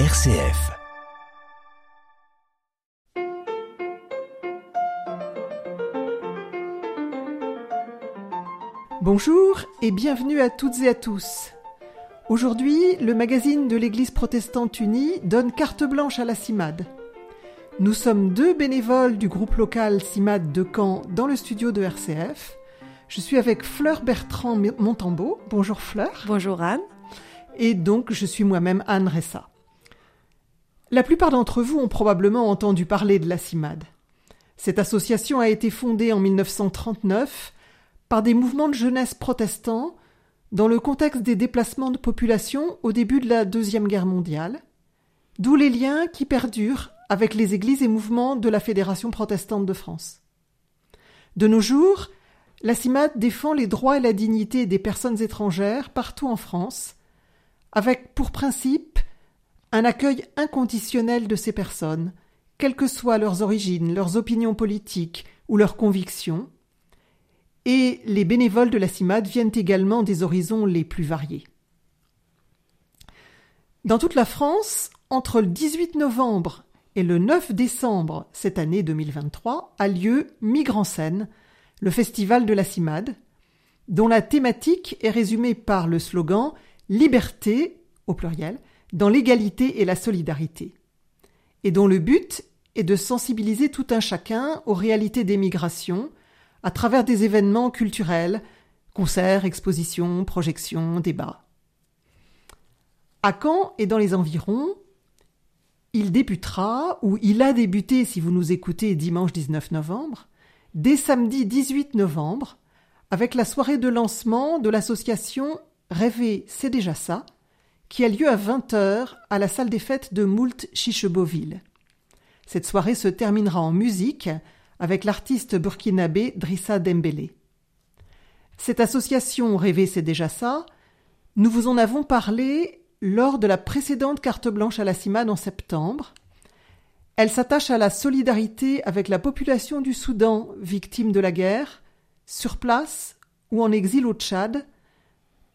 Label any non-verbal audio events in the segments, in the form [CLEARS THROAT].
RCF. Bonjour et bienvenue à toutes et à tous. Aujourd'hui, le magazine de l'Église protestante unie donne carte blanche à la CIMAD. Nous sommes deux bénévoles du groupe local CIMAD de Caen dans le studio de RCF. Je suis avec Fleur Bertrand Montambeau. Bonjour Fleur. Bonjour Anne. Et donc je suis moi-même Anne Ressa. La plupart d'entre vous ont probablement entendu parler de la CIMAD. Cette association a été fondée en 1939 par des mouvements de jeunesse protestants dans le contexte des déplacements de population au début de la Deuxième Guerre mondiale, d'où les liens qui perdurent avec les églises et mouvements de la Fédération protestante de France. De nos jours, la CIMAD défend les droits et la dignité des personnes étrangères partout en France, avec pour principe un accueil inconditionnel de ces personnes, quelles que soient leurs origines, leurs opinions politiques ou leurs convictions, et les bénévoles de la CIMAD viennent également des horizons les plus variés. Dans toute la France, entre le 18 novembre et le 9 décembre cette année 2023 a lieu Migre en scène, le festival de la CIMAD, dont la thématique est résumée par le slogan Liberté, au pluriel, dans l'égalité et la solidarité, et dont le but est de sensibiliser tout un chacun aux réalités des migrations, à travers des événements culturels, concerts, expositions, projections, débats. À Caen et dans les environs, il débutera, ou il a débuté si vous nous écoutez dimanche 19 novembre, dès samedi 18 novembre, avec la soirée de lancement de l'association Rêver, c'est déjà ça, qui a lieu à 20h à la salle des fêtes de Moult Chicheboville. Cette soirée se terminera en musique avec l'artiste burkinabé Drissa Dembélé. Cette association Rêver c'est déjà ça, nous vous en avons parlé lors de la précédente carte blanche à la CIMAD en septembre. Elle s'attache à la solidarité avec la population du Soudan victime de la guerre, sur place ou en exil au Tchad.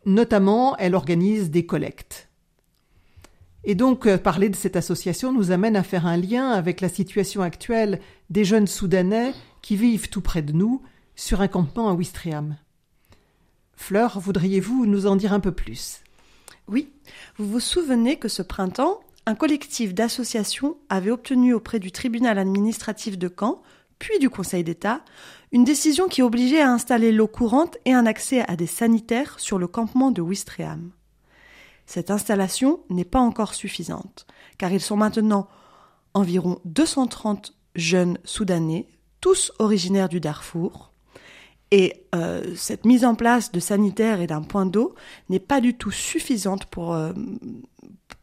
Notamment, elle organise des collectes. Et donc, euh, parler de cette association nous amène à faire un lien avec la situation actuelle des jeunes Soudanais qui vivent tout près de nous, sur un campement à Ouistreham. Fleur, voudriez-vous nous en dire un peu plus? Oui, vous vous souvenez que ce printemps, un collectif d'associations avait obtenu auprès du tribunal administratif de Caen, puis du Conseil d'État, une décision qui obligeait à installer l'eau courante et un accès à des sanitaires sur le campement de Ouistreham. Cette installation n'est pas encore suffisante, car ils sont maintenant environ 230 jeunes soudanais, tous originaires du Darfour, et euh, cette mise en place de sanitaires et d'un point d'eau n'est pas du tout suffisante euh,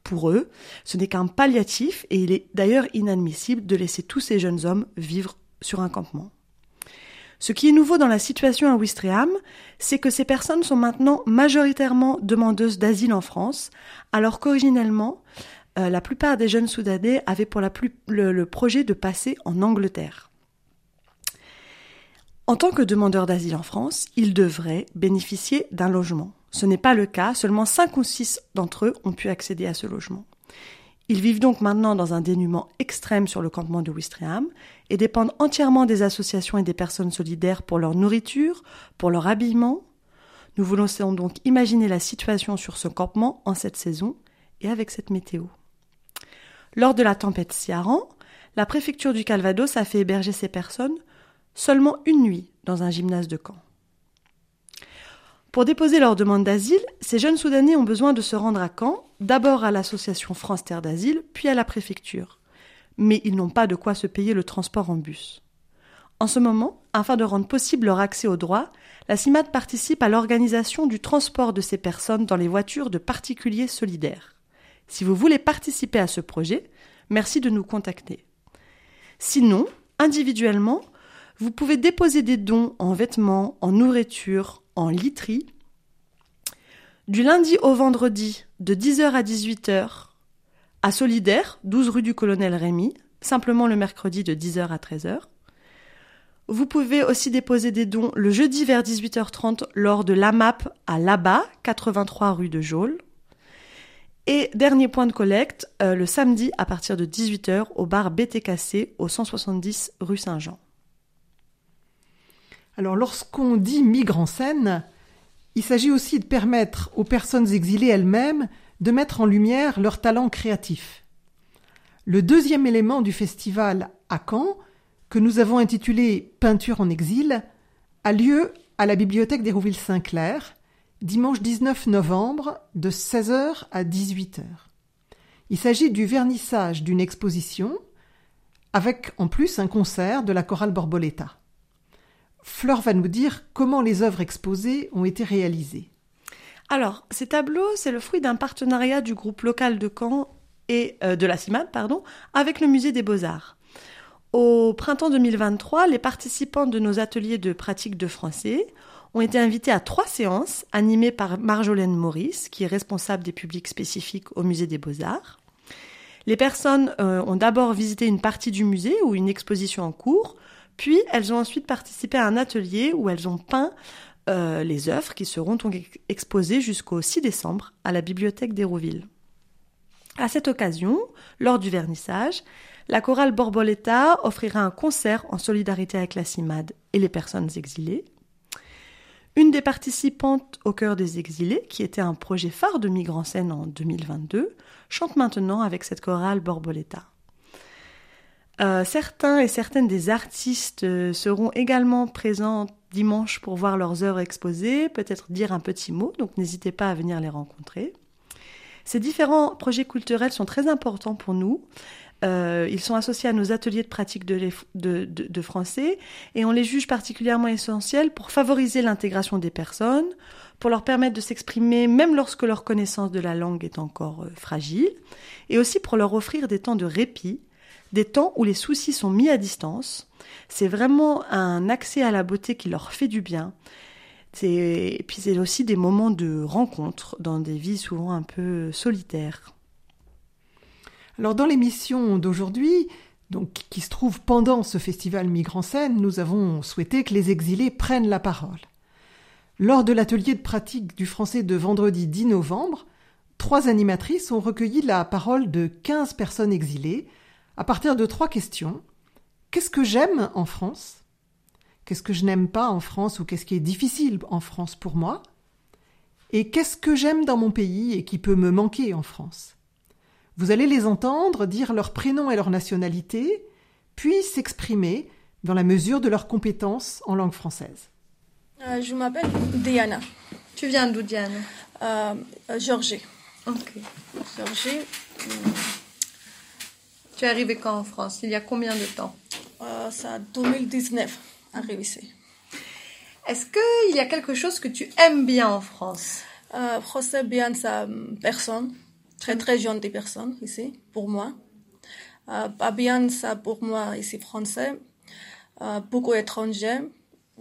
pour eux. Ce n'est qu'un palliatif et il est d'ailleurs inadmissible de laisser tous ces jeunes hommes vivre sur un campement. Ce qui est nouveau dans la situation à Ouistreham, c'est que ces personnes sont maintenant majoritairement demandeuses d'asile en France, alors qu'originellement, euh, la plupart des jeunes Soudanais avaient pour la plus, le, projet de passer en Angleterre. En tant que demandeurs d'asile en France, ils devraient bénéficier d'un logement. Ce n'est pas le cas, seulement 5 ou 6 d'entre eux ont pu accéder à ce logement. Ils vivent donc maintenant dans un dénuement extrême sur le campement de Ouistreham et dépendent entièrement des associations et des personnes solidaires pour leur nourriture, pour leur habillement. Nous voulons donc imaginer la situation sur ce campement en cette saison et avec cette météo. Lors de la tempête Ciaran, la préfecture du Calvados a fait héberger ces personnes seulement une nuit dans un gymnase de camp. Pour déposer leur demande d'asile, ces jeunes Soudanais ont besoin de se rendre à Caen, d'abord à l'association France Terre d'Asile, puis à la préfecture. Mais ils n'ont pas de quoi se payer le transport en bus. En ce moment, afin de rendre possible leur accès aux droits, la CIMAD participe à l'organisation du transport de ces personnes dans les voitures de particuliers solidaires. Si vous voulez participer à ce projet, merci de nous contacter. Sinon, individuellement, vous pouvez déposer des dons en vêtements, en nourriture, en literie. Du lundi au vendredi, de 10h à 18h, à Solidaire, 12 rue du Colonel Rémy, simplement le mercredi de 10h à 13h. Vous pouvez aussi déposer des dons le jeudi vers 18h30 lors de l'AMAP à Laba, 83 rue de Jaule. Et dernier point de collecte, euh, le samedi à partir de 18h au bar BTKC au 170 rue Saint-Jean. Alors lorsqu'on dit migre en scène, il s'agit aussi de permettre aux personnes exilées elles-mêmes de mettre en lumière leur talent créatif. Le deuxième élément du festival à Caen, que nous avons intitulé Peinture en exil, a lieu à la bibliothèque d'Hérouville-Saint-Clair, dimanche 19 novembre de 16h à 18h. Il s'agit du vernissage d'une exposition avec en plus un concert de la chorale Borboleta. Fleur va nous dire comment les œuvres exposées ont été réalisées. Alors, ces tableaux, c'est le fruit d'un partenariat du groupe local de Caen et euh, de la CIMAD, pardon, avec le musée des Beaux-Arts. Au printemps 2023, les participants de nos ateliers de pratique de français ont été invités à trois séances animées par Marjolaine Maurice, qui est responsable des publics spécifiques au musée des Beaux-Arts. Les personnes euh, ont d'abord visité une partie du musée ou une exposition en cours, puis elles ont ensuite participé à un atelier où elles ont peint euh, les œuvres qui seront donc exposées jusqu'au 6 décembre à la bibliothèque d'Hérouville. À cette occasion, lors du vernissage, la chorale Borboleta offrira un concert en solidarité avec la CIMAD et les personnes exilées. Une des participantes au cœur des exilés, qui était un projet phare de Migrants Scène en 2022, chante maintenant avec cette chorale Borboleta. Euh, certains et certaines des artistes euh, seront également présents dimanche pour voir leurs œuvres exposées, peut-être dire un petit mot, donc n'hésitez pas à venir les rencontrer. Ces différents projets culturels sont très importants pour nous. Euh, ils sont associés à nos ateliers de pratique de, français et on les juge particulièrement essentiels pour favoriser l'intégration des personnes, pour leur permettre de s'exprimer même lorsque leur connaissance de la langue est encore euh, fragile, et aussi pour leur offrir des temps de répit, des temps où les soucis sont mis à distance. C'est vraiment un accès à la beauté qui leur fait du bien. Et puis c'est aussi des moments de rencontre dans des vies souvent un peu solitaires. Alors dans l'émission d'aujourd'hui, donc qui se trouve pendant ce festival Migrants Scène, nous avons souhaité que les exilés prennent la parole. Lors de l'atelier de pratique du français de vendredi 10 novembre, trois animatrices ont recueilli la parole de 15 personnes exilées à partir de trois questions. Qu'est-ce que j'aime en France? Qu'est-ce que je n'aime pas en France ou qu'est-ce qui est difficile en France pour moi? Et qu'est-ce que j'aime dans mon pays et qui peut me manquer en France? Vous allez les entendre dire leur prénom et leur nationalité, puis s'exprimer dans la mesure de leurs compétences en langue française. Euh, je m'appelle Diana. Tu viens d'où, Diana? Euh, euh, Georgie. Ok. Georgie. Tu es arrivée quand en France? Il y a combien de temps? Euh, Ça 2019, arrivé ici. Est-ce qu'il y a quelque chose que tu aimes bien en France? Euh, Français bien sa personne très très jeune des personnes ici, pour moi. Euh, pas bien ça pour moi ici français. Euh, beaucoup étrangers.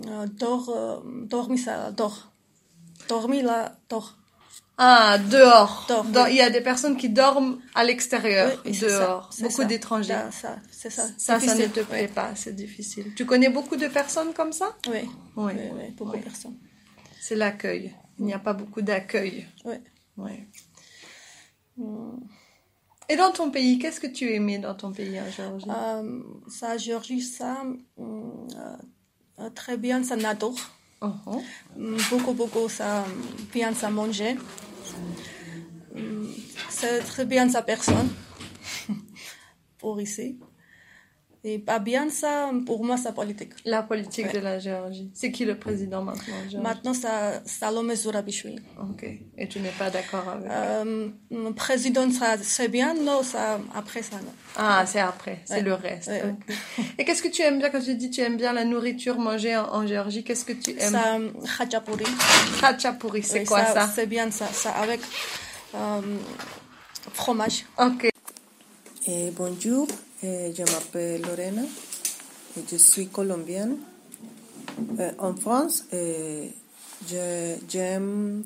Euh, dort, euh, dormi ça, dort. Dormi là, dort. Ah, dehors. Il y a des personnes qui dorment à l'extérieur, dehors. beaucoup d'étrangers. Ça, ça. Ça, ça ne te plaît pas, c'est difficile. Tu connais beaucoup de personnes comme ça? Oui. Oui, beaucoup de personnes. C'est l'accueil. Il n'y a pas beaucoup d'accueil. Oui. Oui. Et dans ton pays, qu'est-ce que tu aimais dans ton pays en Géorgie euh, Ça, Géorgie, ça, euh, euh, très bien, ça n'adore. Uh-huh. Beaucoup, beaucoup, ça, bien, ça manger. C'est très bien sa personne [LAUGHS] pour ici. Et pas bien ça, pour moi, c'est politique. La politique de la Géorgie. C'est qui le président maintenant Maintenant, c'est Salome Zourabichvili. Ok. Et tu n'es pas d'accord avec euh, Le président, ça, c'est bien, non, ça, après ça, non. Ah, c'est après, c'est le reste. Et qu'est-ce que tu aimes bien? Quand tu dis tu aimes bien la nourriture manger en, Géorgie Qu'est-ce que tu aimes? Ça, khachapuri. Khachapuri, c'est quoi ça, C'est bien ça, ça avec euh, fromage. Ok. Et bonjour. Eh, je m'appelle Lorena et je suis colombienne. Eh, en France, eh, j'aime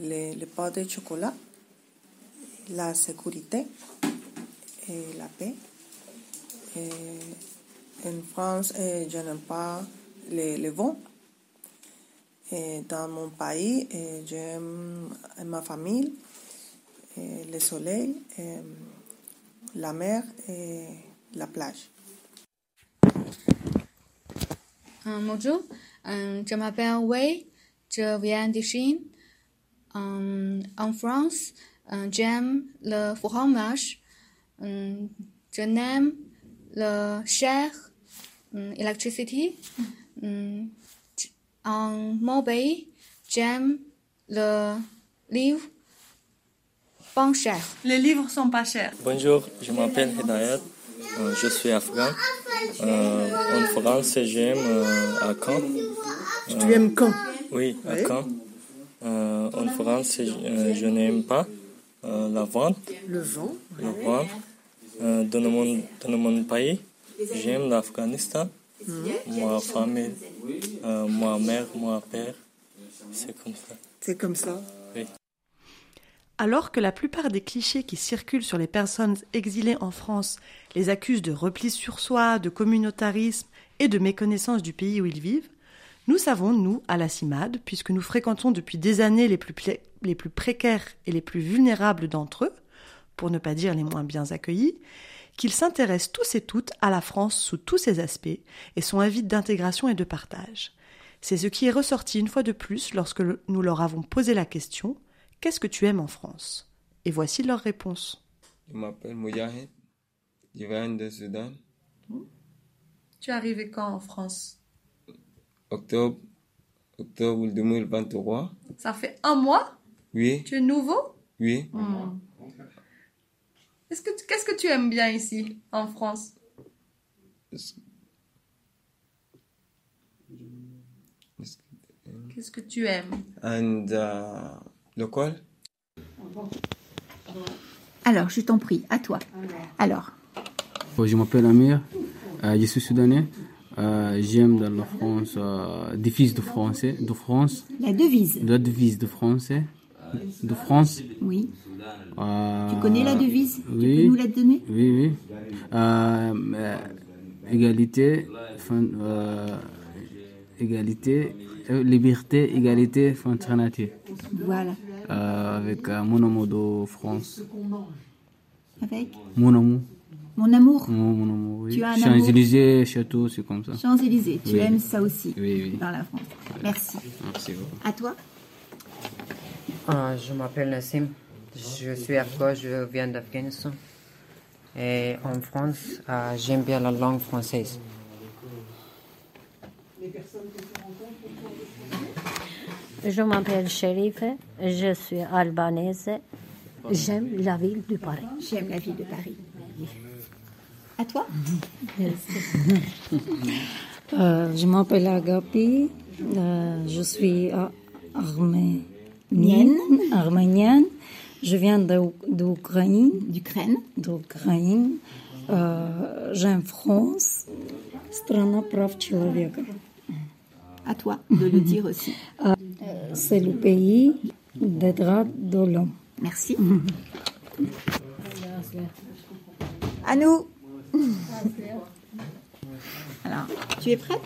le, le pain de chocolat, la sécurité et la paix. en France, je n'aime pas le, le vent. dans mon pays, j'aime ma famille et le soleil, et la mer et la plage. Euh, bonjour, euh, je m'appelle Wei, je viens de Chine. Euh, en France, euh, j'aime le fromage, euh, je n'aime le cher, euh, electricity. Euh, en mon pays, j'aime le livre pas cher. Les livres sont pas chers. Bonjour, je m'appelle Hidayat, euh, je suis afghan. Euh, en France, j'aime euh, à Caen. Tu aimes quand Oui, à Oui. Caen. Euh, en France, je, n'aime pas euh, la vente. Le vent. La vente. Euh, dans, mon, dans mon pays, j'aime l'Afghanistan. Ma famille, euh, ma mère, mon père, c'est comme ça. C'est comme ça. Alors que la plupart des clichés qui circulent sur les personnes exilées en France les accusent de repli sur soi, de communautarisme et de méconnaissance du pays où ils vivent, nous savons, nous, à la CIMAD, puisque nous fréquentons depuis des années les plus, les plus précaires et les plus vulnérables d'entre eux, pour ne pas dire les moins bien accueillis, qu'ils s'intéressent tous et toutes à la France sous tous ses aspects et sont avides d'intégration et de partage. C'est ce qui est ressorti une fois de plus lorsque nous leur avons posé la question Qu'est-ce que tu aimes en France? Et voici leur réponse. Je m'appelle Moujahid. Je viens de Soudan. Tu es arrivé quand en France? Octobre, octobre 2023. Ça fait un mois? Oui, Tu es nouveau? Oui. Est-ce que tu- Qu'est-ce que tu aimes bien ici, en France? Qu'est-ce que tu aimes? And uh, local? Alors, je t'en prie, à toi. Alors, Je m'appelle Amir, euh, je suis soudanais. Euh, J'aime dans la France, euh, devise de français, de France, la devise. la devise de français, de France. Oui. Euh, Tu connais la devise? Tu oui. peux nous la donner? Oui, oui. Euh, euh, égalité, fin- euh, égalité, liberté, égalité, fraternité. Voilà. Euh, avec euh, mon amour de France. Avec Mon amour. Mon amour, Mon, mon amour, oui. Tu as un amour Champs-Élysées, château, c'est comme ça. Champs-Élysées. Tu Oui. aimes ça aussi Oui, oui. dans la France. Merci. Merci beaucoup. À toi Ah, je m'appelle Nassim. Je suis afghan, je viens d'Afghanistan. Et en France, ah, j'aime bien la langue française. Je m'appelle Sheriff, je suis albanaise. J'aime la ville de Paris. J'aime la ville de Paris. À toi Euh, je m'appelle Agapi, euh, je suis euh, arménienne. arménienne. Je viens d'U- d'Ukraine. D'Ukraine. D'Ukraine. Euh, J'aime France. Страна прав человека. À toi de le dire aussi. C'est le pays des droits de l'homme. Merci. À nous. Alors, tu es prête?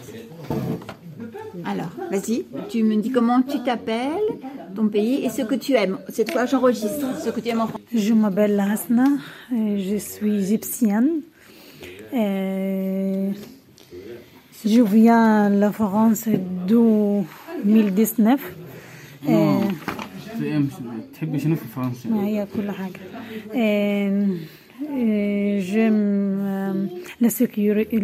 Alors, vas-y. Tu me dis comment tu t'appelles, ton pays et ce que tu aimes. Cette fois, j'enregistre ce que tu aimes en France. Je m'appelle Hasna, je suis égyptienne. Et je viens de la France en 2019 J'aime la sécurité,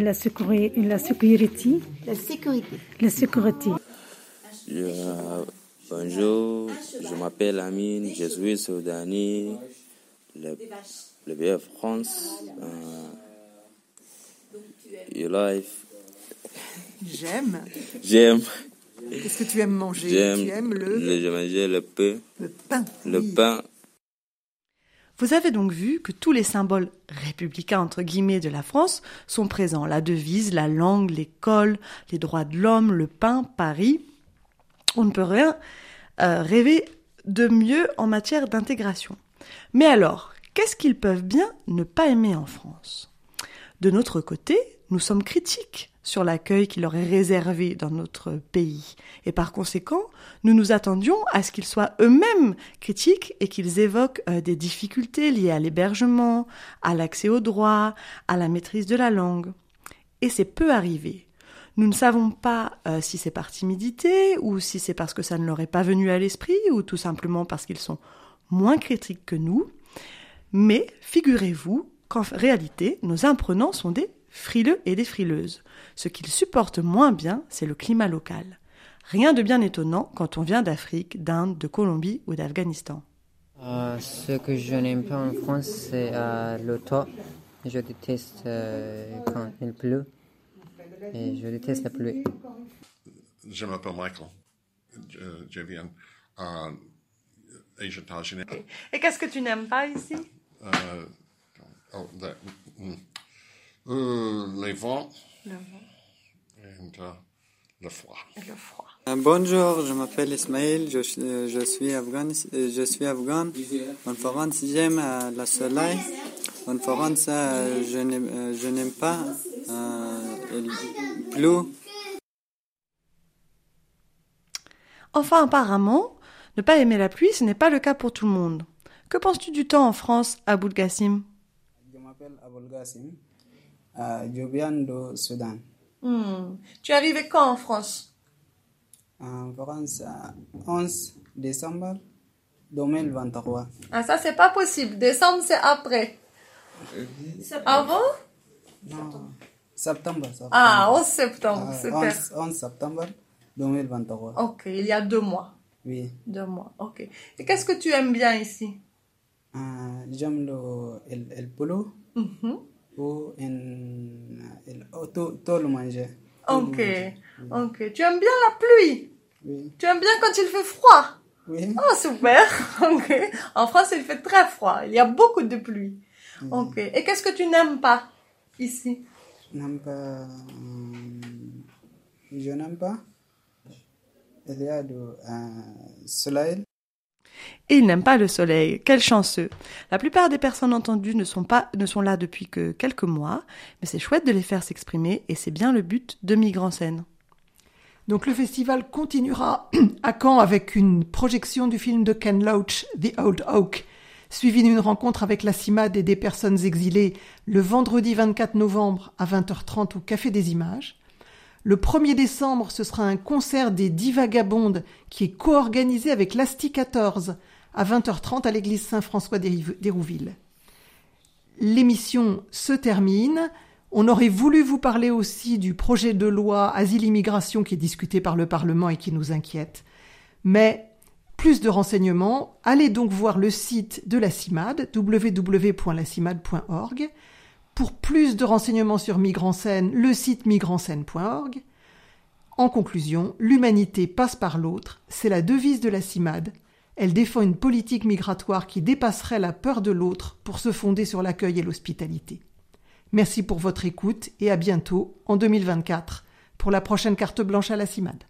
bonjour, je m'appelle Amine, je suis soudanais, le, le BF France, euh, Life. J'aime. J'aime. Qu'est-ce que tu aimes manger? J'aime, Tu aimes le, le, je mangeais le pain, le pain. le oui. pain. Vous avez donc vu que tous les symboles républicains entre guillemets de la France sont présents. La devise, la langue, l'école, les droits de l'homme, le pain, Paris. On ne peut rien euh, rêver de mieux en matière d'intégration. Mais alors, qu'est-ce qu'ils peuvent bien ne pas aimer en France? De notre côté, nous sommes critiques sur l'accueil qui leur est réservé dans notre pays. Et par conséquent, nous nous attendions à ce qu'ils soient eux-mêmes critiques et qu'ils évoquent euh, des difficultés liées à l'hébergement, à l'accès aux droits, à la maîtrise de la langue. Et c'est peu arrivé. Nous ne savons pas euh, si c'est par timidité ou si c'est parce que ça ne leur est pas venu à l'esprit ou tout simplement parce qu'ils sont moins critiques que nous. Mais figurez-vous qu'en réalité, nos imprenants sont des frileux et des frileuses. Ce qu'ils supportent moins bien, c'est le climat local. Rien de bien étonnant quand on vient d'Afrique, d'Inde, de Colombie ou d'Afghanistan. Euh, ce que je n'aime pas en France, c'est euh, le temps. Je déteste euh, quand il pleut. Et je déteste la pluie. Je m'appelle Michael. Je, je viens euh, Asia Tajine. Et qu'est-ce que tu n'aimes pas ici? Euh, oh, mm, euh, les vents Le vent et le froid. et le froid. Euh, Bonjour, je m'appelle Ismaël, je, suis- euh, je suis afghan. Je suis afghan. En France, j'aime euh, le soleil. En France, euh, je n'aime je n'aime pas euh, pleut. Enfin, apparemment, ne pas aimer la pluie, ce n'est pas le cas pour tout le monde. Que penses-tu du temps en France, Aboul Gassim? Je m'appelle Abul Gassim. Euh, je viens du Soudan. Hmm. Tu es arrivé quand en France? En France, euh, 11 décembre 2023. Ah, ça, c'est pas possible. Décembre, c'est après. Avant Non, septembre. septembre. Ah, 11 septembre, Euh, super. 11, 11 septembre 2023. Ok, il y a deux mois. Oui. Deux mois, ok. Et qu'est-ce que tu aimes bien ici? Euh, J'aime le, el polo Mhm. Ou oh, tout, tout le manger. Ok, ok. Tu aimes bien la pluie? Oui. Tu aimes bien quand il fait froid? Oui. Oh, super. [LAUGHS] Ok. En France, il fait très froid. Il y a beaucoup de pluie. Ok. Et qu'est-ce que tu n'aimes pas ici? Je n'aime pas. euh, je n'aime pas. Il y a du euh, soleil. Et ils n'aiment pas le soleil. Quel chanceux. La plupart des personnes entendues ne sont pas, ne sont là depuis que quelques mois, mais c'est chouette de les faire s'exprimer et c'est bien le but de Migrants Scène. Donc le festival continuera [CLEARS THROAT] à Caen avec une projection du film de Ken Loach, The Old Oak, suivi d'une rencontre avec la CIMAD et des personnes exilées le vendredi 24 novembre à 20h30 au Café des Images. Le 1er décembre, ce sera un concert des Divagabondes qui est co-organisé avec l'Asti 14 à 20h30 à l'église Saint-François d'Hérouville. L'émission se termine. On aurait voulu vous parler aussi du projet de loi Asile-Immigration qui est discuté par le Parlement et qui nous inquiète. Mais plus de renseignements, allez donc voir le site de la CIMAD, www.lacimad.org. Pour plus de renseignements sur Migranscène, le site migranscène.org. En conclusion, l'humanité passe par l'autre, c'est la devise de la CIMAD. Elle défend une politique migratoire qui dépasserait la peur de l'autre pour se fonder sur l'accueil et l'hospitalité. Merci pour votre écoute et à bientôt en 2024 pour la prochaine carte blanche à la CIMAD.